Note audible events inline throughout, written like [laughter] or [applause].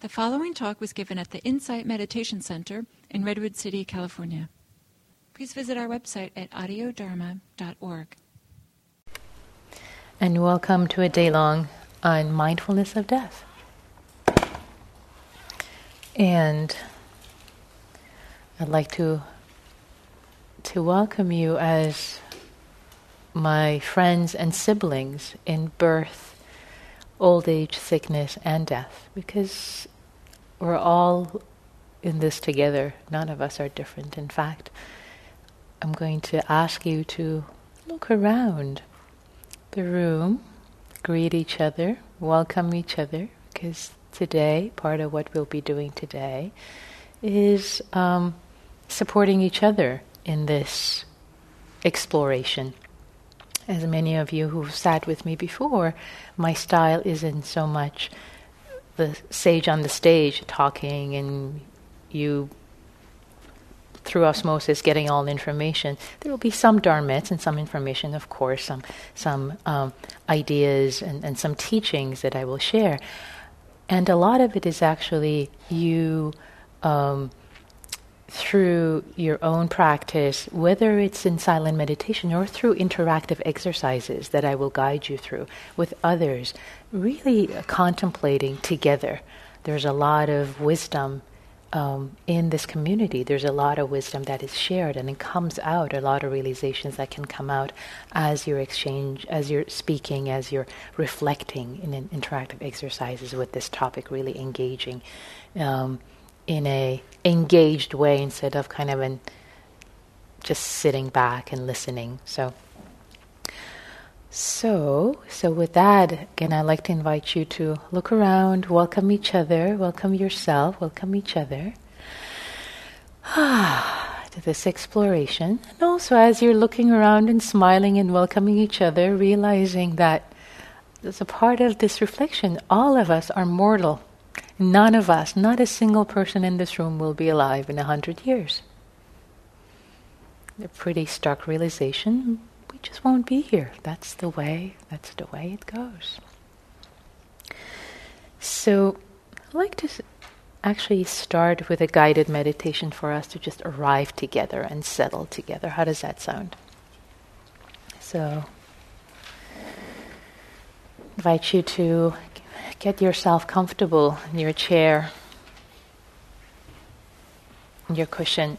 The following talk was given at the Insight Meditation Center in Redwood City, California. Please visit our website at audiodharma.org. And welcome to a day long on mindfulness of death. And I'd like to to welcome you as my friends and siblings in birth, old age, sickness, and death, because we're all in this together. None of us are different. In fact, I'm going to ask you to look around the room, greet each other, welcome each other, because today, part of what we'll be doing today, is um, supporting each other in this exploration. As many of you who've sat with me before, my style isn't so much the sage on the stage talking and you through osmosis getting all the information. There will be some dharmettes and some information, of course, some some um, ideas and, and some teachings that I will share. And a lot of it is actually you um, through your own practice, whether it's in silent meditation or through interactive exercises that I will guide you through with others, really contemplating together. There's a lot of wisdom um, in this community. There's a lot of wisdom that is shared, and it comes out. A lot of realizations that can come out as you're exchange, as you're speaking, as you're reflecting in interactive exercises with this topic. Really engaging. Um, in a engaged way instead of kind of an just sitting back and listening. So so, so with that, again, I'd like to invite you to look around, welcome each other, welcome yourself, welcome each other ah, [sighs] to this exploration. And also, as you're looking around and smiling and welcoming each other, realizing that as a part of this reflection, all of us are mortal. None of us, not a single person in this room, will be alive in a hundred years. A pretty stark realization. We just won't be here. That's the way. That's the way it goes. So, I'd like to actually start with a guided meditation for us to just arrive together and settle together. How does that sound? So, invite you to Get yourself comfortable in your chair, in your cushion.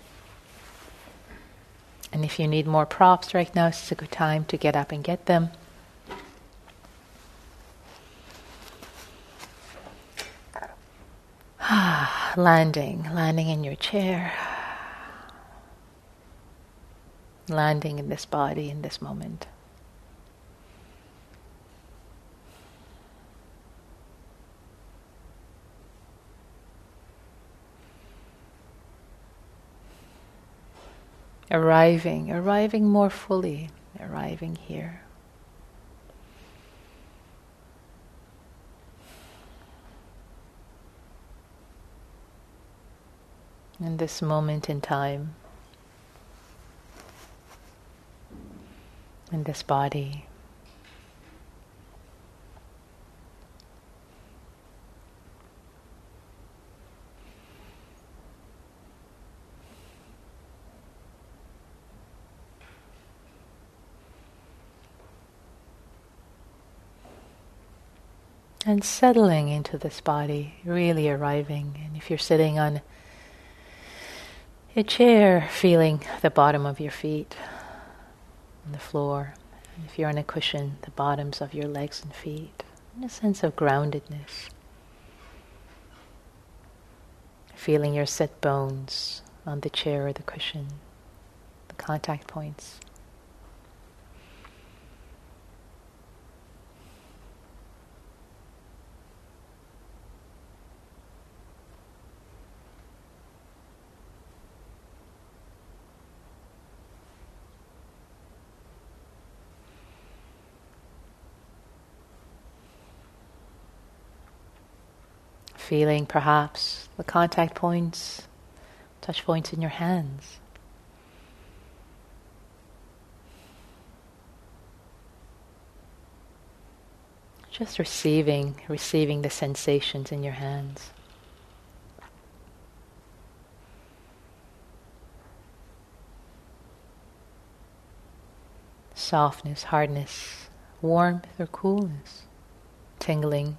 And if you need more props right now, it's a good time to get up and get them. [sighs] landing, landing in your chair, landing in this body in this moment. Arriving, arriving more fully, arriving here. In this moment in time, in this body. And settling into this body, really arriving. And if you're sitting on a chair, feeling the bottom of your feet on the floor. And if you're on a cushion, the bottoms of your legs and feet. And a sense of groundedness. Feeling your sit bones on the chair or the cushion, the contact points. feeling perhaps the contact points, touch points in your hands. Just receiving, receiving the sensations in your hands. Softness, hardness, warmth or coolness, tingling.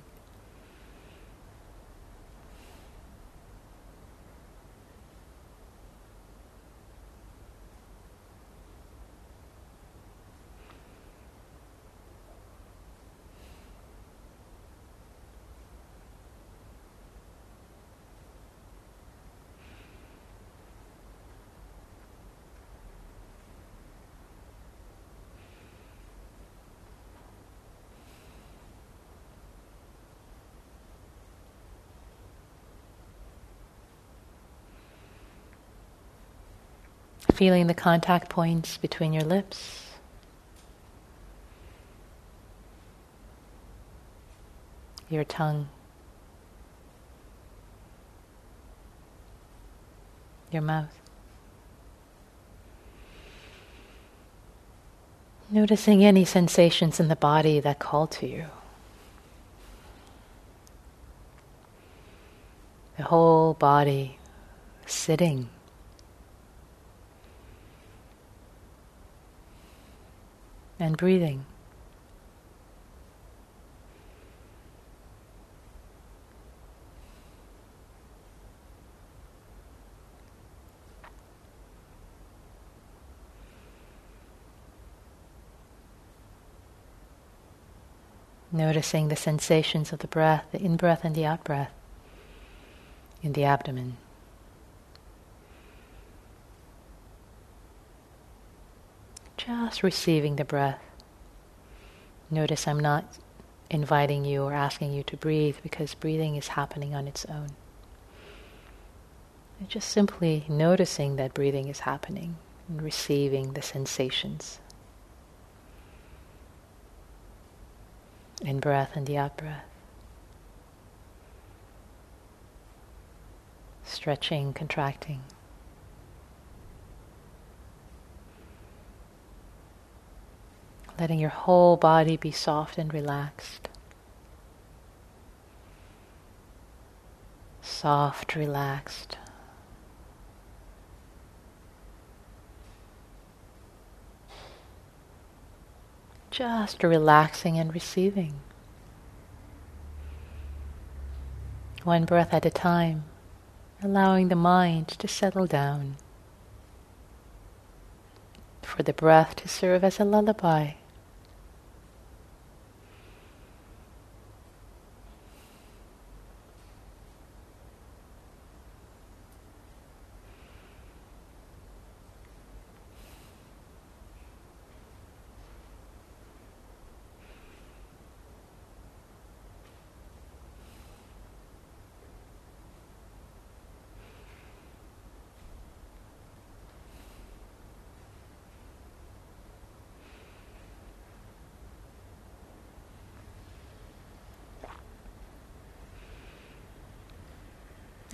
Feeling the contact points between your lips. Your tongue, your mouth. Noticing any sensations in the body that call to you. The whole body sitting and breathing. Noticing the sensations of the breath, the in breath and the out breath in the abdomen. Just receiving the breath. Notice I'm not inviting you or asking you to breathe because breathing is happening on its own. You're just simply noticing that breathing is happening and receiving the sensations in breath and the out breath. Stretching, contracting. Letting your whole body be soft and relaxed. Soft, relaxed. Just relaxing and receiving. One breath at a time, allowing the mind to settle down. For the breath to serve as a lullaby.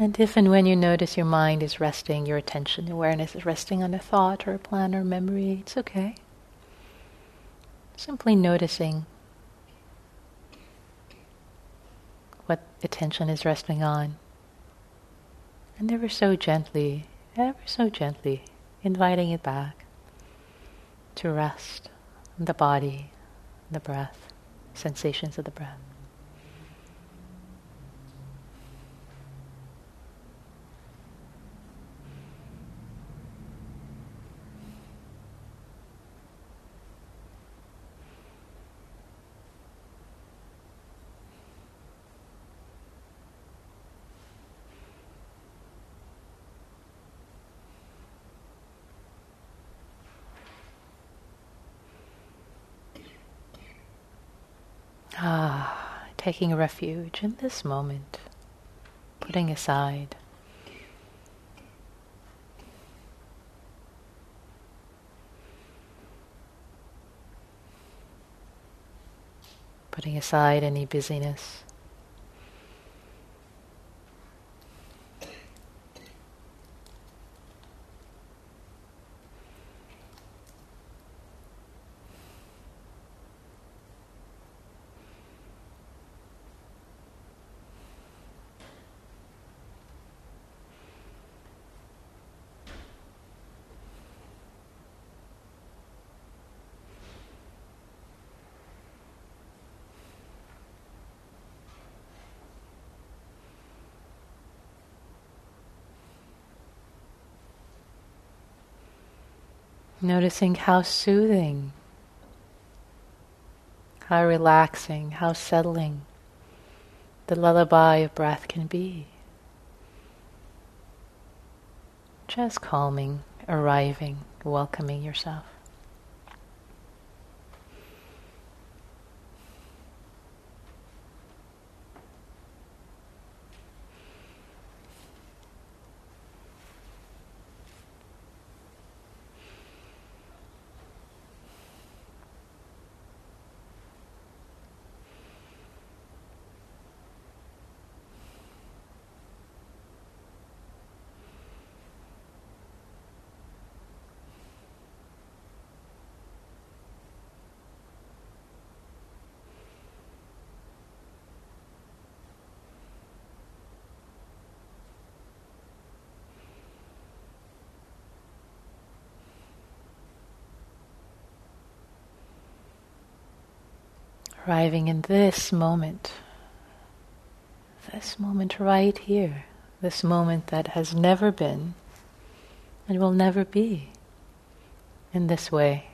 And if and when you notice your mind is resting, your attention, awareness is resting on a thought or a plan or memory, it's okay. Simply noticing what attention is resting on. And ever so gently, ever so gently, inviting it back to rest the body, the breath, sensations of the breath. Ah, taking refuge in this moment, putting aside. Putting aside any busyness. Noticing how soothing, how relaxing, how settling the lullaby of breath can be. Just calming, arriving, welcoming yourself. Arriving in this moment, this moment right here, this moment that has never been and will never be in this way.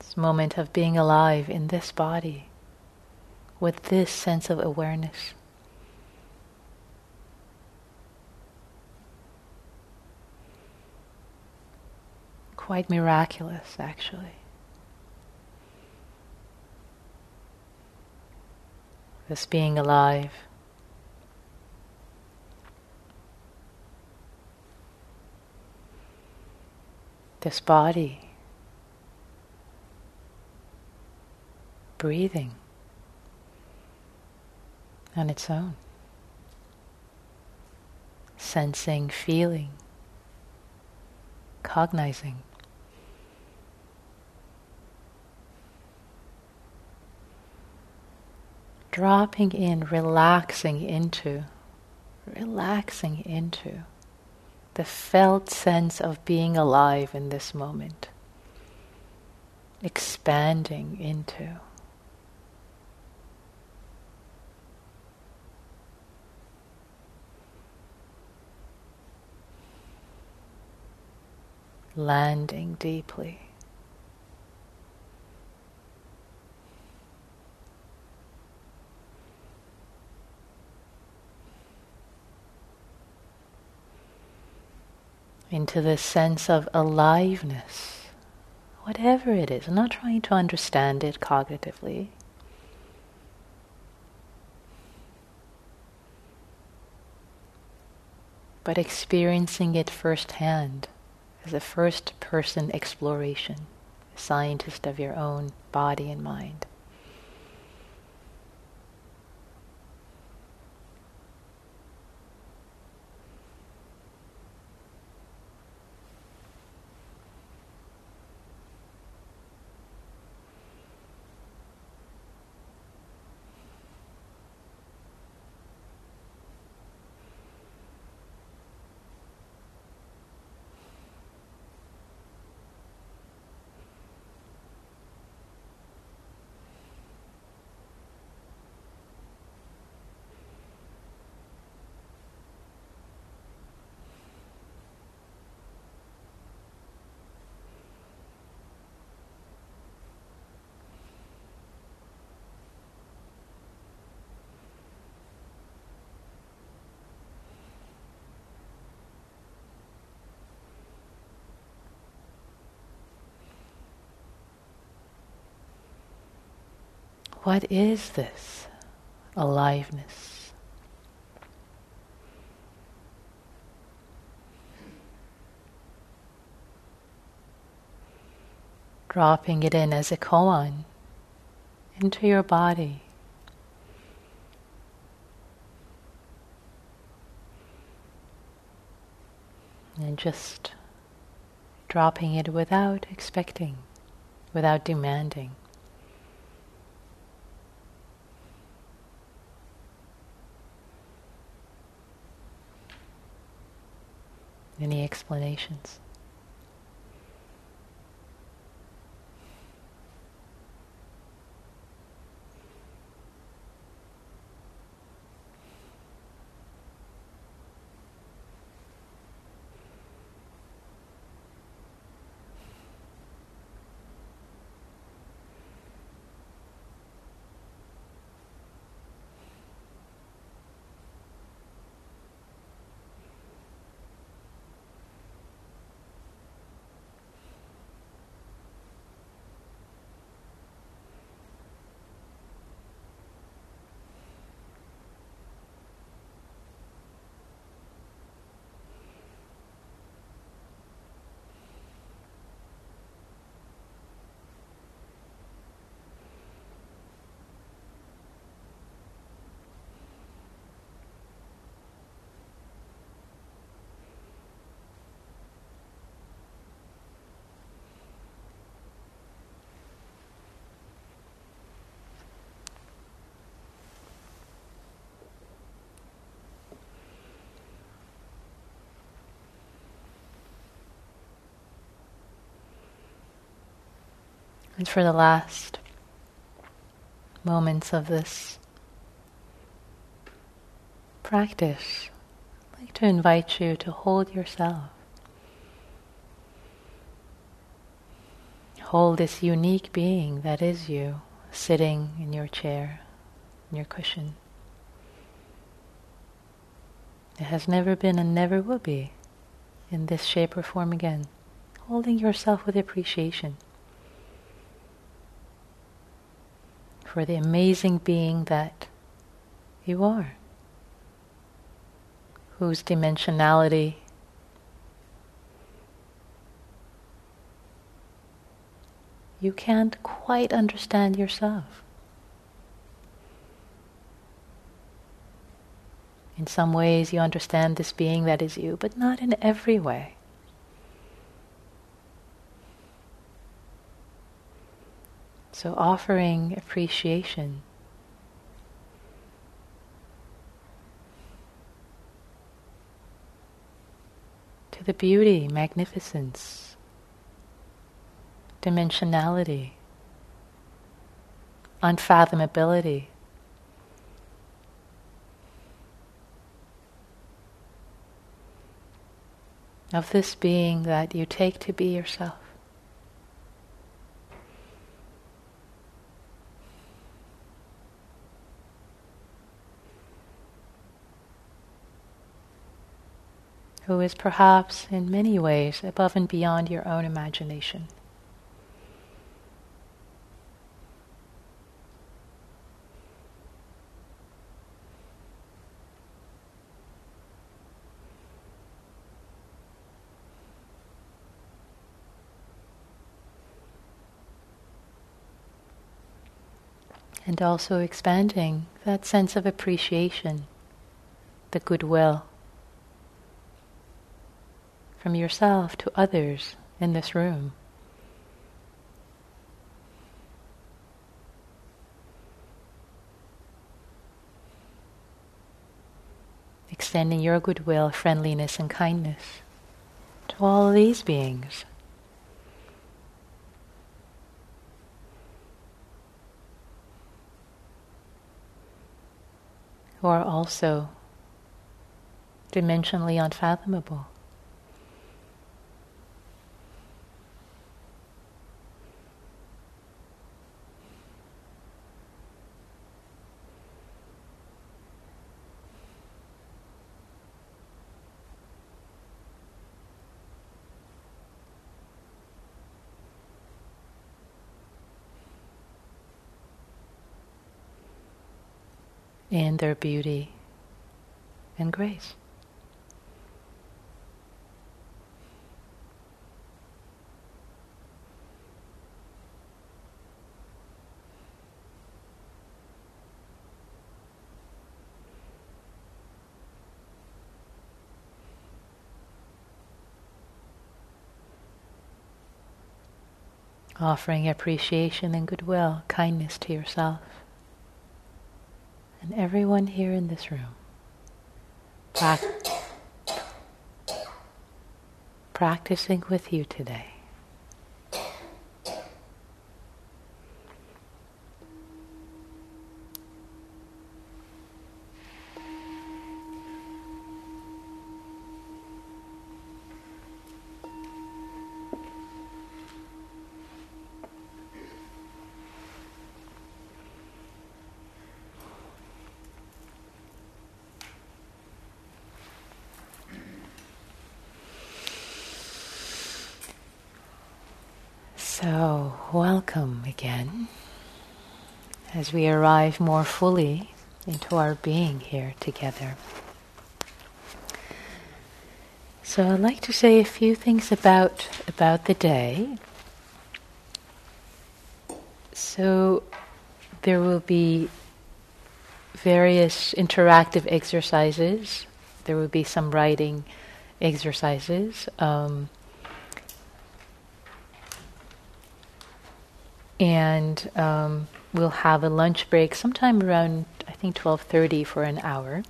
This moment of being alive in this body with this sense of awareness. Quite miraculous, actually. This being alive. This body breathing on its own, sensing, feeling, cognizing. Dropping in, relaxing into, relaxing into the felt sense of being alive in this moment, expanding into. Landing deeply. Into this sense of aliveness, whatever it is. I'm not trying to understand it cognitively. But experiencing it firsthand as a first person exploration, a scientist of your own body and mind. What is this aliveness? Dropping it in as a koan into your body. And just dropping it without expecting, without demanding. Any explanations? And for the last moments of this practice, I'd like to invite you to hold yourself. Hold this unique being that is you, sitting in your chair, in your cushion. It has never been and never will be in this shape or form again. Holding yourself with appreciation for the amazing being that you are, whose dimensionality you can't quite understand yourself. In some ways, you understand this being that is you, but not in every way. So, offering appreciation to the beauty, magnificence, dimensionality, unfathomability of this being that you take to be yourself. Who is perhaps in many ways above and beyond your own imagination. and also expanding that sense of appreciation, the goodwill from yourself to others in this room. Extending your goodwill, friendliness, and kindness to all these beings. who are also dimensionally unfathomable. In their beauty and grace. Offering appreciation and goodwill, kindness to yourself and everyone here in this room. Pra- practicing with you today. So, welcome again as we arrive more fully into our being here together. So, I'd like to say a few things about about the day. So, there will be various interactive exercises. There will be some writing exercises. Um, and um, we'll have a lunch break sometime around I think 12:30 for an hour.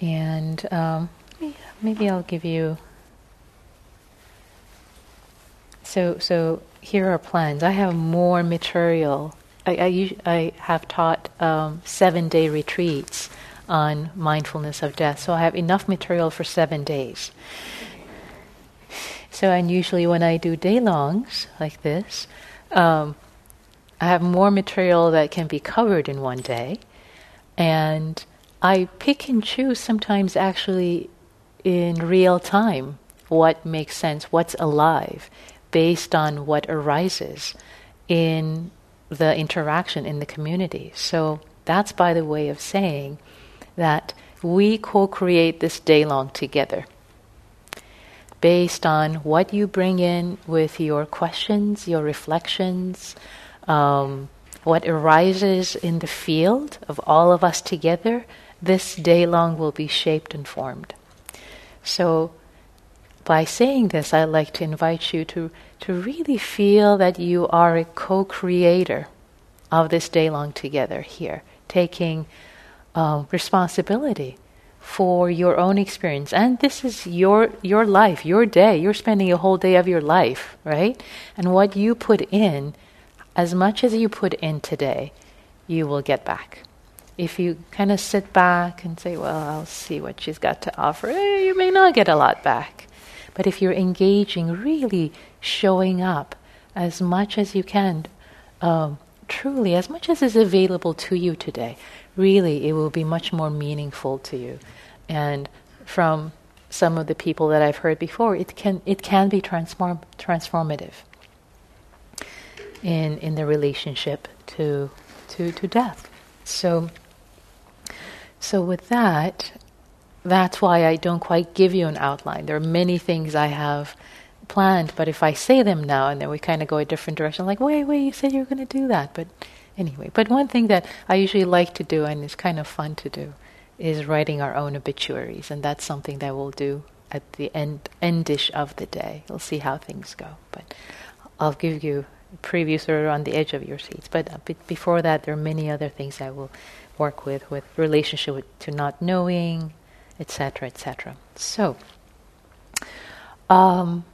And um, maybe I'll give you so so here are plans. I have more material. I I, I have taught um, seven day retreats on mindfulness of death, so I have enough material for seven days. So, and usually when I do day longs like this, um, I have more material that can be covered in one day, and I pick and choose sometimes actually in real time what makes sense, what's alive, based on what arises in the interaction in the community. So that's by the way of saying that we co create this day long together based on what you bring in with your questions, your reflections, um, what arises in the field of all of us together. This day long will be shaped and formed. So, by saying this, I'd like to invite you to, to really feel that you are a co creator of this day long together here, taking um, responsibility for your own experience. And this is your, your life, your day. You're spending a whole day of your life, right? And what you put in, as much as you put in today, you will get back if you kind of sit back and say, well, I'll see what she's got to offer, eh, you may not get a lot back. But if you're engaging, really showing up as much as you can, um, truly, as much as is available to you today, really, it will be much more meaningful to you. And from some of the people that I've heard before, it can it can be transform transformative in in the relationship to to to death. So so, with that, that's why I don't quite give you an outline. There are many things I have planned, but if I say them now and then we kind of go a different direction, like, wait, wait, you said you were going to do that. But anyway, but one thing that I usually like to do and is kind of fun to do is writing our own obituaries, and that's something that we'll do at the end endish of the day. We'll see how things go, but I'll give you previews of on the edge of your seats. But uh, before that, there are many other things I will work with, with relationship with, to not knowing, etc., etc. So, um,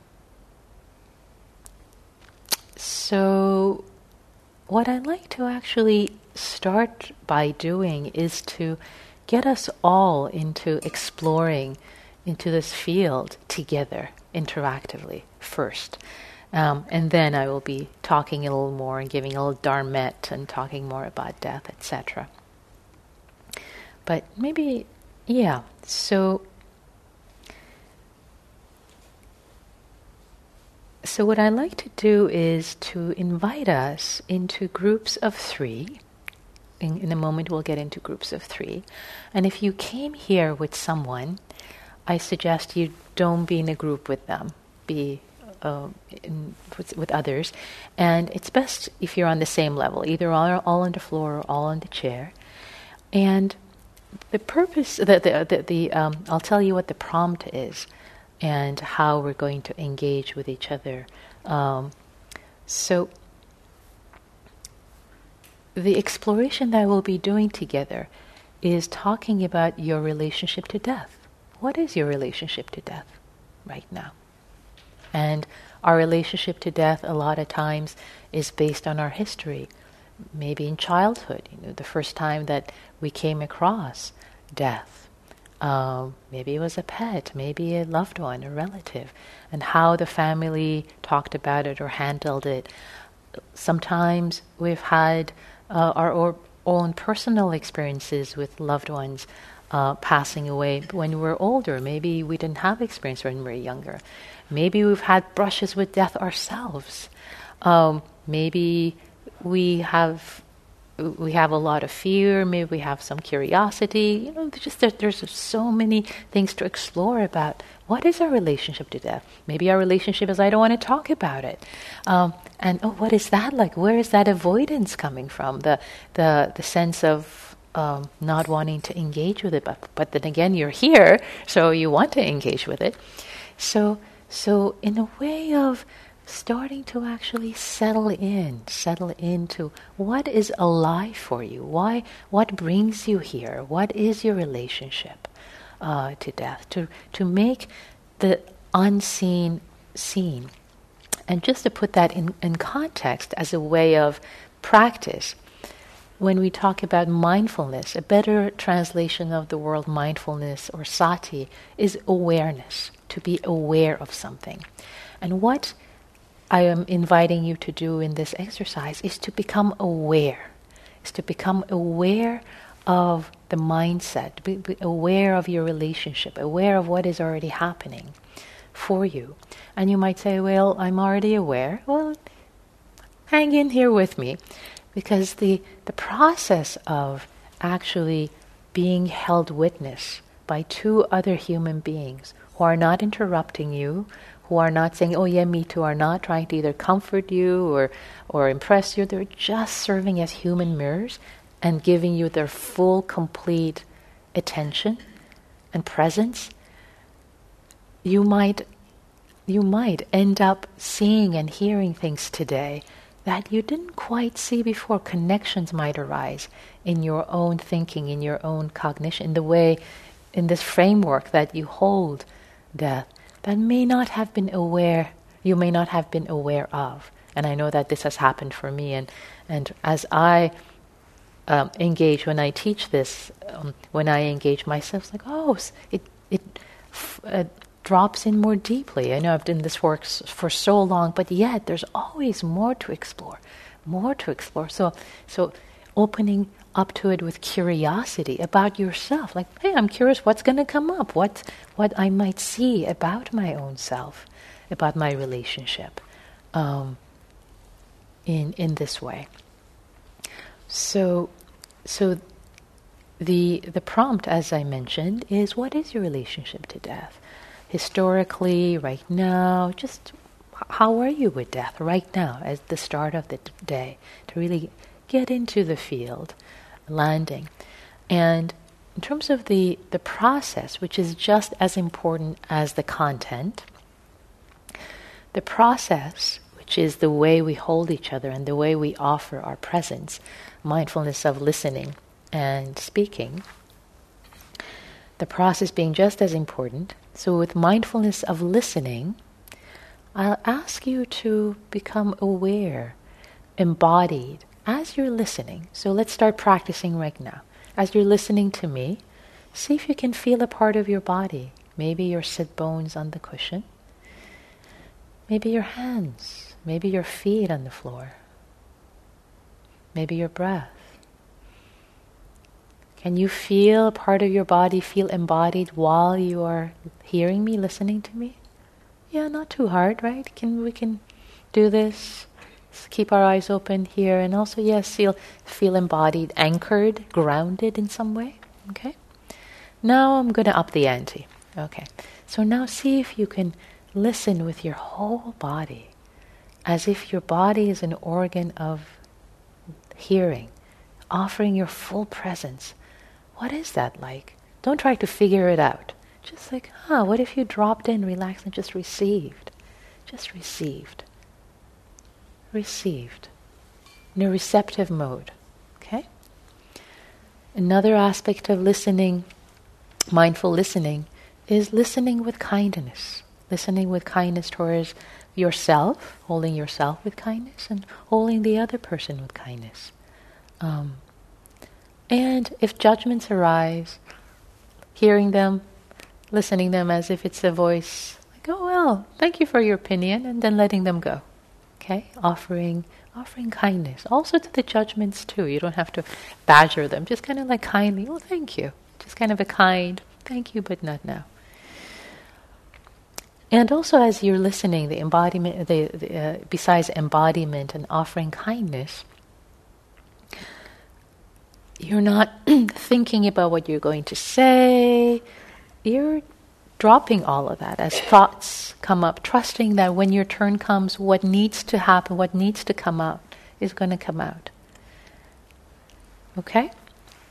so what I'd like to actually start by doing is to get us all into exploring into this field together interactively first. Um, and then I will be talking a little more and giving a little dharmette and talking more about death, etc. But maybe, yeah. So, so what I like to do is to invite us into groups of three. In, in a moment, we'll get into groups of three. And if you came here with someone, I suggest you don't be in a group with them. Be uh, in, with, with, others, and it's best if you're on the same level, either all, all on the floor or all on the chair. And the purpose, the, the, the, the um, I'll tell you what the prompt is and how we're going to engage with each other. Um, so, the exploration that we'll be doing together is talking about your relationship to death. What is your relationship to death right now? And our relationship to death, a lot of times, is based on our history maybe in childhood, you know, the first time that we came across death. Um, maybe it was a pet, maybe a loved one, a relative, and how the family talked about it or handled it. Sometimes we've had uh, our own personal experiences with loved ones uh, passing away when we were older. Maybe we didn't have experience when we were younger. Maybe we've had brushes with death ourselves. Um, maybe we have we have a lot of fear, maybe we have some curiosity. You know, just there, there's so many things to explore about what is our relationship to death. Maybe our relationship is I don't want to talk about it, um, and oh, what is that like? Where is that avoidance coming from? The the the sense of um, not wanting to engage with it, but but then again, you're here, so you want to engage with it. So so in a way of starting to actually settle in, settle into what is alive for you. Why? What brings you here? What is your relationship uh, to death? To to make the unseen seen, And just to put that in, in context as a way of practice, when we talk about mindfulness, a better translation of the word mindfulness or sati is awareness, to be aware of something. And what I am inviting you to do in this exercise is to become aware, is to become aware of the mindset, be, be aware of your relationship, aware of what is already happening for you. And you might say, Well, I'm already aware. Well, hang in here with me because the, the process of actually being held witness by two other human beings who are not interrupting you, who are not saying, oh yeah, me too, are not trying to either comfort you or, or impress you. They're just serving as human mirrors and giving you their full, complete attention and presence. You might, you might end up seeing and hearing things today that you didn't quite see before. Connections might arise in your own thinking, in your own cognition, in the way, in this framework that you hold death that may not have been aware, you may not have been aware of. And I know that this has happened for me. And, and as I um, engage, when I teach this, um, when I engage myself, it's like, oh, it, it f- uh, drops in more deeply. I know I've done this work s- for so long, but yet there's always more to explore, more to explore. So, so opening up to it with curiosity about yourself. Like, hey, I'm curious what's going to come up, what, what I might see about my own self, about my relationship um, in, in this way. So, so the, the prompt, as I mentioned, is what is your relationship to death? Historically, right now, just how are you with death right now at the start of the day to really get into the field landing. And in terms of the, the process, which is just as important as the content, the process, which is the way we hold each other and the way we offer our presence, mindfulness of listening and speaking, the process being just as important. So, with mindfulness of listening, I'll ask you to become aware, embodied, as you're listening, so let's start practicing right now. As you're listening to me, see if you can feel a part of your body. Maybe your sit bones on the cushion. Maybe your hands. Maybe your feet on the floor. Maybe your breath. Can you feel a part of your body feel embodied while you are hearing me, listening to me? Yeah, not too hard, right? Can we can do this keep our eyes open here, and also, yes, feel, feel embodied, anchored, grounded in some way. Okay? Now I'm going to up the ante. Okay. So now see if you can listen with your whole body, as if your body is an organ of hearing, offering your full presence. What is that like? Don't try to figure it out. Just like, huh, what if you dropped in, relaxed, and just received? Just received received in a receptive mode. Okay? Another aspect of listening, mindful listening, is listening with kindness. Listening with kindness towards yourself, holding yourself with kindness, and holding the other person with kindness. Um, and if judgments arise, hearing them, listening them as if it's a voice, like, oh well, thank you for your opinion, and then letting them go. Okay, offering offering kindness, also to the judgments too. You don't have to badger them. Just kind of like kindly, oh, thank you. Just kind of a kind, thank you, but not now. And also, as you're listening, the embodiment, the, the uh, besides embodiment and offering kindness, you're not [clears throat] thinking about what you're going to say. You're dropping all of that as thoughts come up, trusting that when your turn comes, what needs to happen, what needs to come out, is going to come out. Okay?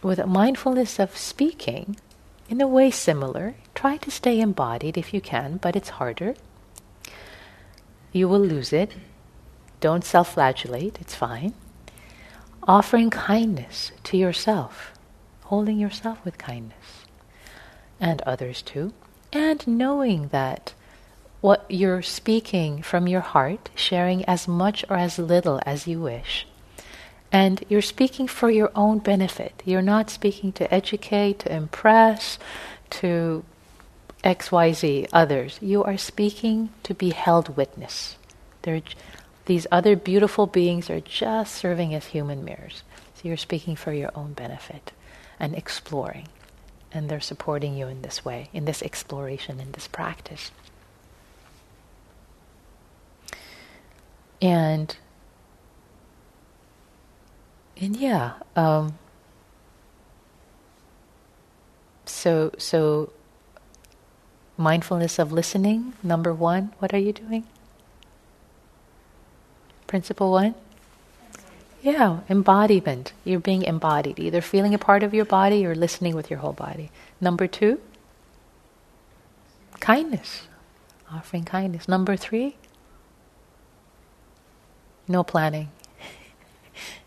With a mindfulness of speaking, in a way similar, try to stay embodied if you can, but it's harder. You will lose it. Don't self flagellate, it's fine. Offering kindness to yourself, holding yourself with kindness, and others too and knowing that what you're speaking from your heart, sharing as much or as little as you wish. And you're speaking for your own benefit. You're not speaking to educate, to impress, to XYZ, others. You are speaking to be held witness. They're, these other beautiful beings are just serving as human mirrors. So you're speaking for your own benefit and exploring. And they're supporting you in this way, in this exploration, in this practice. And and yeah, um, so so mindfulness of listening. Number one, what are you doing? Principle one. Yeah, embodiment. You're being embodied, either feeling a part of your body or listening with your whole body. Number two, kindness, offering kindness. Number three, no planning.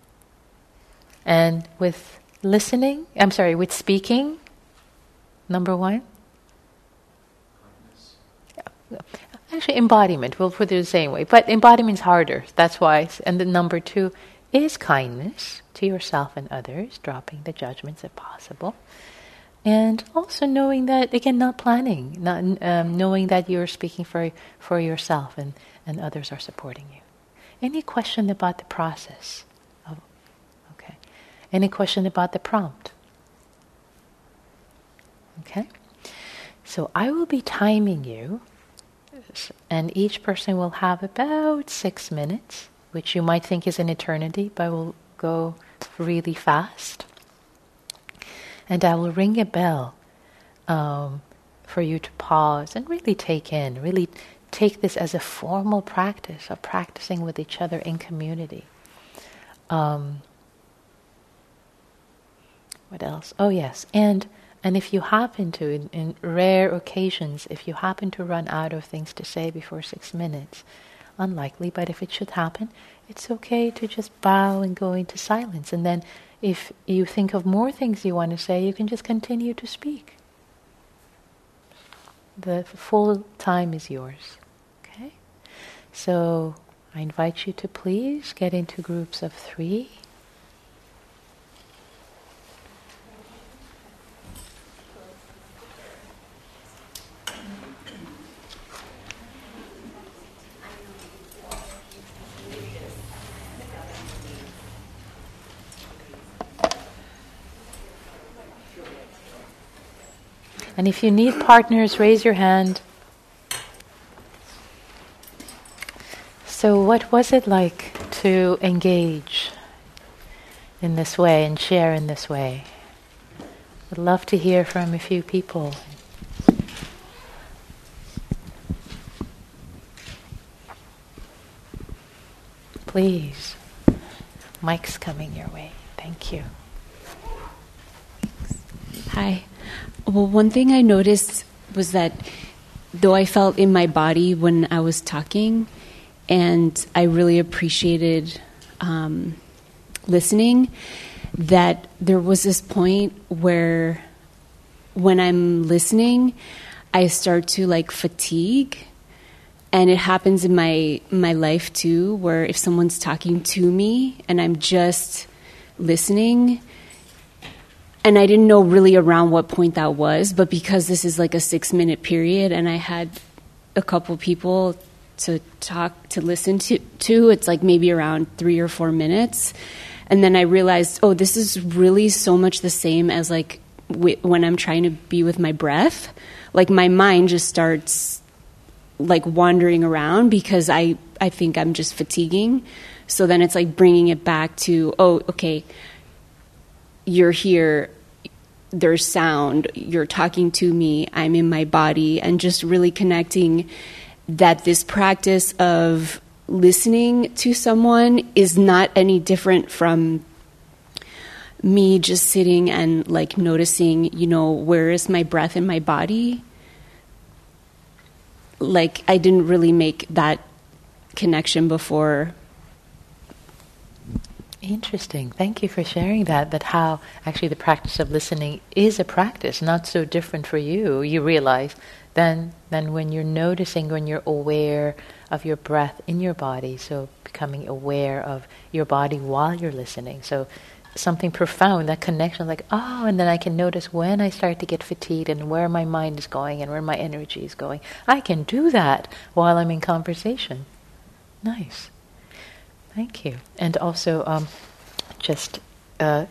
[laughs] and with listening, I'm sorry, with speaking, number one. Actually, embodiment, we'll put it the same way. But embodiment's harder, that's why. And the number two is kindness to yourself and others, dropping the judgments if possible. And also knowing that, again, not planning, not um, knowing that you're speaking for, for yourself and, and others are supporting you. Any question about the process? Oh, okay. Any question about the prompt? Okay. So I will be timing you, and each person will have about six minutes which you might think is an eternity, but will go really fast. And I will ring a bell um, for you to pause and really take in, really take this as a formal practice of practicing with each other in community. Um, what else? Oh yes, and and if you happen to, in, in rare occasions, if you happen to run out of things to say before six minutes, unlikely, but if it should happen, it's okay to just bow and go into silence. And then if you think of more things you want to say, you can just continue to speak. The full time is yours. Okay? So I invite you to please get into groups of three. And if you need partners, raise your hand. So, what was it like to engage in this way and share in this way? I'd love to hear from a few people. Please. Mike's coming your way. Thank you. Hi. Well, one thing I noticed was that though I felt in my body when I was talking, and I really appreciated um, listening, that there was this point where when I'm listening, I start to like fatigue. And it happens in my my life too, where if someone's talking to me and I'm just listening, and I didn't know really around what point that was, but because this is like a six minute period and I had a couple people to talk to listen to, to it's like maybe around three or four minutes. And then I realized, oh, this is really so much the same as like w- when I'm trying to be with my breath. Like my mind just starts like wandering around because I, I think I'm just fatiguing. So then it's like bringing it back to, oh, okay, you're here there's sound, you're talking to me, I'm in my body, and just really connecting that this practice of listening to someone is not any different from me just sitting and like noticing, you know, where is my breath in my body? Like, I didn't really make that connection before Interesting. Thank you for sharing that. That how actually the practice of listening is a practice, not so different for you. You realize then then when you're noticing, when you're aware of your breath in your body, so becoming aware of your body while you're listening. So something profound, that connection, like, oh, and then I can notice when I start to get fatigued and where my mind is going and where my energy is going. I can do that while I'm in conversation. Nice. Thank you. And also, um, just uh,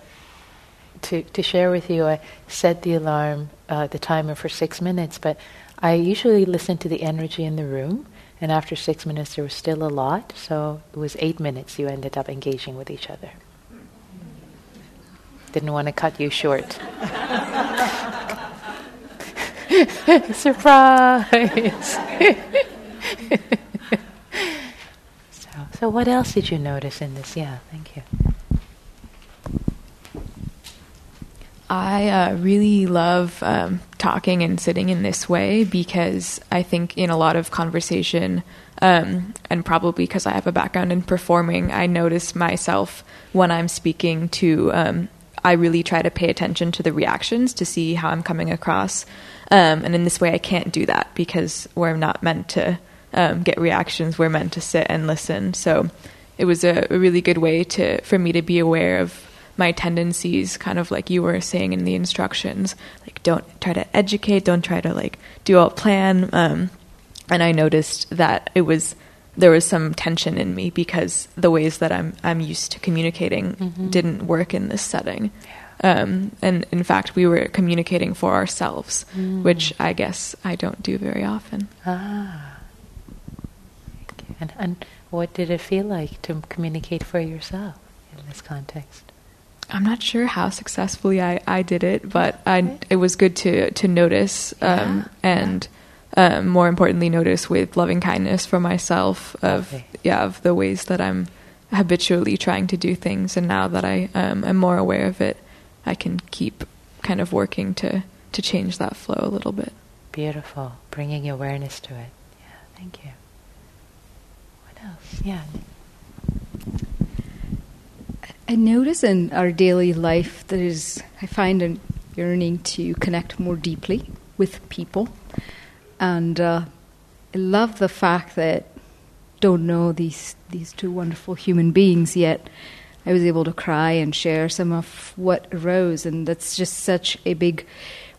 to, to share with you, I set the alarm, uh, the timer for six minutes, but I usually listen to the energy in the room. And after six minutes, there was still a lot, so it was eight minutes you ended up engaging with each other. Didn't want to cut you short. [laughs] Surprise! [laughs] so, what else did you notice in this? Yeah, thank you. I uh, really love um, talking and sitting in this way because I think in a lot of conversation, um, and probably because I have a background in performing, I notice myself when I'm speaking to um, I really try to pay attention to the reactions to see how I'm coming across. Um, and in this way, I can't do that because we're not meant to um, get reactions. We're meant to sit and listen. So it was a, a, really good way to for me to be aware of my tendencies, kind of like you were saying in the instructions. Like, don't try to educate. Don't try to like do a plan. Um, and I noticed that it was there was some tension in me because the ways that I'm I'm used to communicating mm-hmm. didn't work in this setting. Um, and in fact, we were communicating for ourselves, mm. which I guess I don't do very often. Ah. And, and what did it feel like to communicate for yourself in this context? I'm not sure how successfully I, I did it, but I, it was good to to notice um, yeah. and um, more importantly, notice with loving kindness for myself of okay. yeah of the ways that I'm habitually trying to do things, and now that I um, am more aware of it, I can keep kind of working to to change that flow a little bit. Beautiful, bringing awareness to it. Yeah, thank you. Yeah. I notice in our daily life there is, I find a yearning to connect more deeply with people. And uh, I love the fact that don't know these these two wonderful human beings yet. I was able to cry and share some of what arose, and that's just such a big,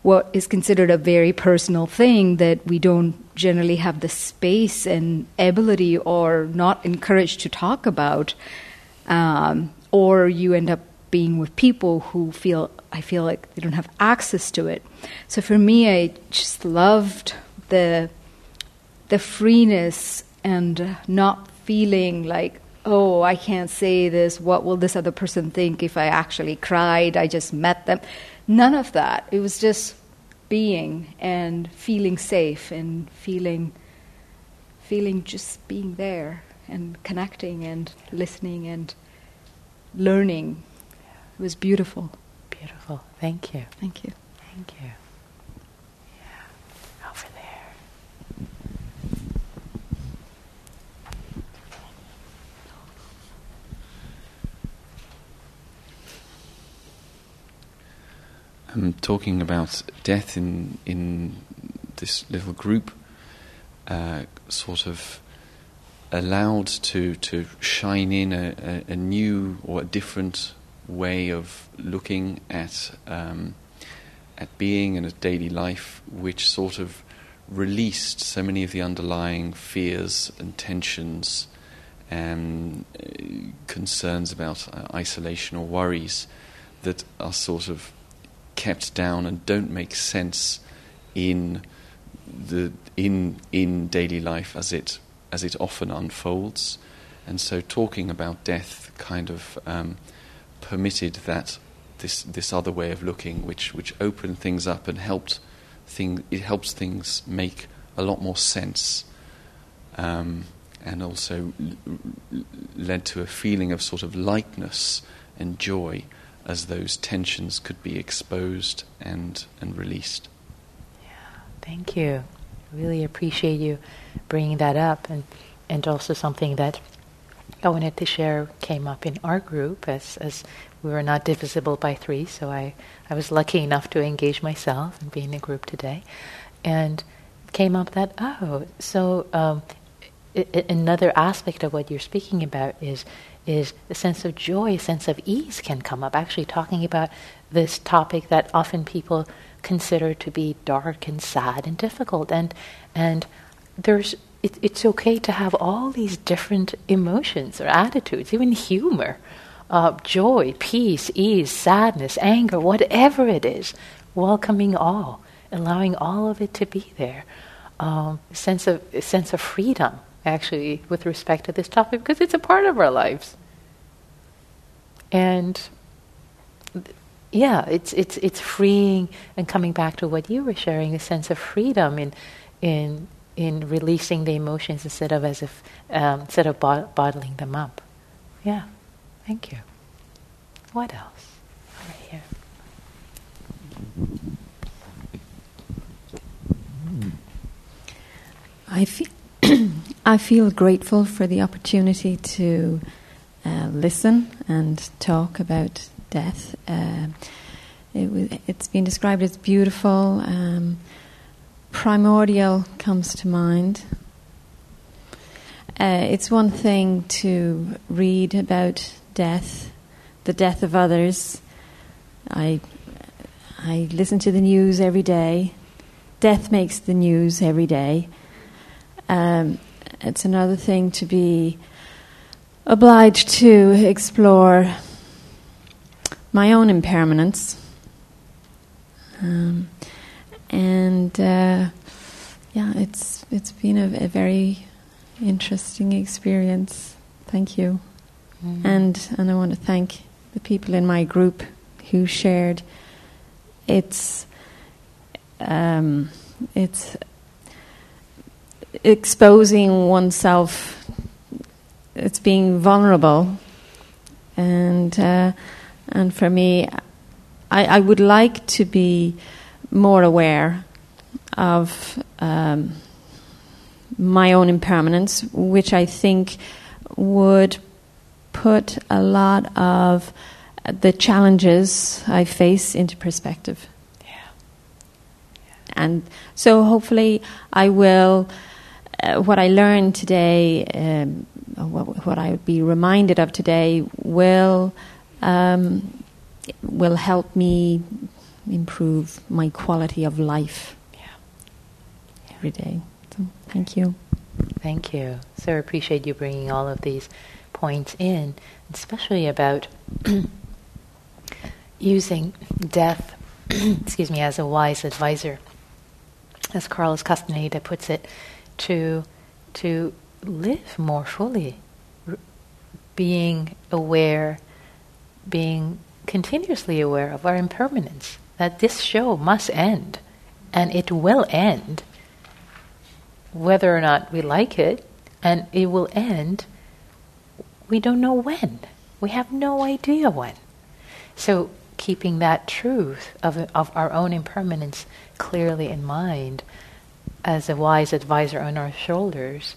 what is considered a very personal thing that we don't generally have the space and ability or not encouraged to talk about, um, or you end up being with people who feel I feel like they don't have access to it. So for me, I just loved the the freeness and not feeling like oh i can't say this. What will this other person think if i actually cried? I just met them none of that. It was just being and feeling safe and feeling feeling just being there and connecting and listening and learning. It was beautiful. Beautiful. Thank you. Thank you. Thank you um, talking about death in in this little group, uh, sort of allowed to to shine in a, a, a, new or a different way of looking at um, at being and at daily life, which sort of released so many of the underlying fears and tensions and uh, concerns about uh, isolation or worries that are sort of kept down and don't make sense in the in in daily life as it as it often unfolds, and so talking about death kind of um, permitted that this this other way of looking, which which opened things up and helped thing it helps things make a lot more sense, um, and also led to a feeling of sort of lightness and joy as those tensions could be exposed and, and released. Yeah, thank you. Really appreciate you bringing that up, and, and also something that I wanted to share came up in our group as, as we were not divisible by three, so I, I was lucky enough to engage myself and be in a group today. And came up that oh, so um, another aspect of what you're speaking about is is a sense of joy, a sense of ease can come up. Actually, talking about this topic that often people consider to be dark and sad and difficult, and and there's it, it's okay to have all these different emotions or attitudes, even humor, uh, joy, peace, ease, sadness, anger, whatever it is, welcoming all, allowing all of it to be there. Um, sense of sense of freedom, actually, with respect to this topic, because it's a part of our lives. And yeah, it's it's it's freeing and coming back to what you were sharing, a sense of freedom in in in releasing the emotions instead of as if um, instead of bo- bottling them up. Yeah, thank you. What else? Right here. I feel, [clears throat] I feel grateful for the opportunity to uh, listen and talk about death. Uh, it it's been described as beautiful. Um, primordial comes to mind. Uh, it's one thing to read about death, the death of others. I, I listen to the news every day. Death makes the news every day. Um, it's another thing to be obliged to explore my own impermanence. Um, and uh, yeah, it's it's been a, a, very interesting experience. Thank you, mm. and and I want to thank the people in my group who shared. It's um, it's exposing oneself, it's being vulnerable. And, uh, and for me, I, I, would like to be more aware of um, my own impermanence, which I think would put a lot of the challenges I face into perspective. Yeah. yeah. And so hopefully I will uh, what I learned today, um, what, what, I would be reminded of today, will um, will help me improve my quality of life. Yeah. Every day. So, thank you. Thank you. So I appreciate you bringing all of these points in, especially about [clears throat] using death, [clears throat] excuse me, as a wise advisor. As Carlos Castaneda puts it, to to live more fully, being aware, being continuously aware of our impermanence. That this show must end, and it will end, whether or not we like it, and it will end. We don't know when. We have no idea when. So keeping that truth of, of our own impermanence clearly in mind as a wise advisor on our shoulders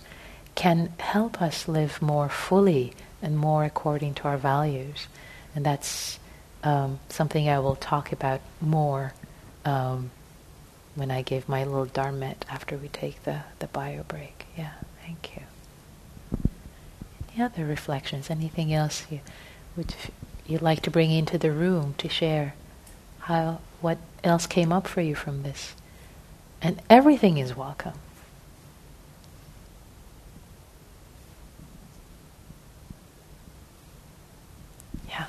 can help us live more fully and more according to our values. And that's um, something I will talk about more um, when I give my little dharmette after we take the, the bio break. Yeah, thank you. Any other reflections? Anything else you would you'd like to bring into the room to share? How what else came up for you from this? And everything is welcome. Yeah.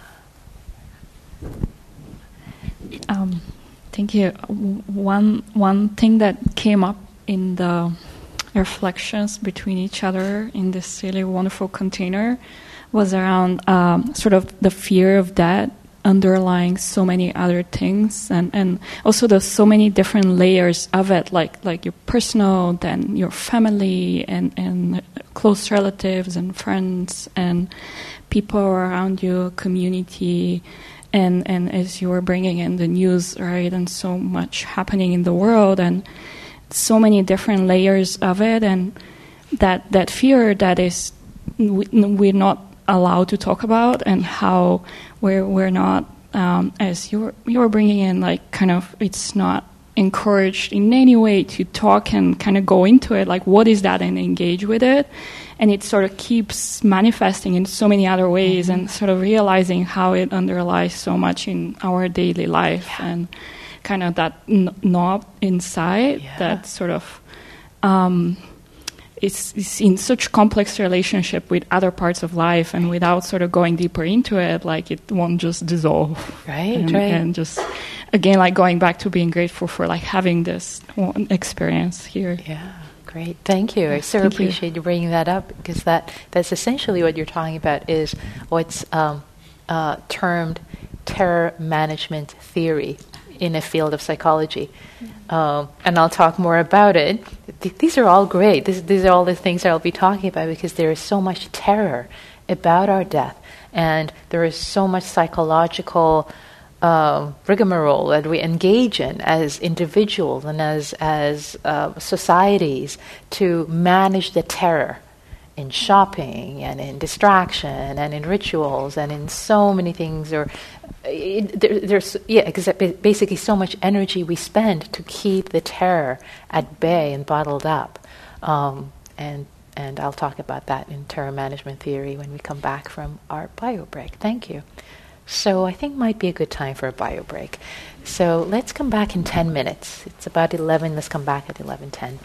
Um, thank you. One one thing that came up in the reflections between each other in this really wonderful container was around um, sort of the fear of death underlying so many other things and, and also there's so many different layers of it like like your personal then your family and, and close relatives and friends and people around you community and and as you were bringing in the news right and so much happening in the world and so many different layers of it and that that fear that is we're not allowed to talk about and how we're we're not um, as you're you're bringing in like kind of it's not encouraged in any way to talk and kind of go into it, like what is that, and engage with it. And it sort of keeps manifesting in so many other ways, Mm-hmm. and sort of realizing how it underlies so much in our daily life, and kind of that n- knob inside Yeah. that sort of. Um, it's, it's in such complex relationship with other parts of life and without sort of going deeper into it like it won't just dissolve Right, and, right. and just again like going back to being grateful for like having this one experience here Yeah, great. Thank you. I so Thank you. appreciate you bringing that up because that that's essentially what you're talking about is what's um, uh, termed terror management theory in a field of psychology. Um, and I'll talk more about it. Th- these are all great. This, these are all the things I'll be talking about because there is so much terror about our death, and there is so much psychological um, rigmarole that we engage in as individuals and as as uh, societies to manage the terror in shopping and in distraction and in rituals and in so many things or there, there's yeah basically so much energy we spend to keep the terror at bay and bottled up. Um, and and I'll talk about that in terror management theory when we come back from our bio break. Thank you. So I think might be a good time for a bio break. So let's come back in 10 minutes. It's about 11 let's come back at 11:10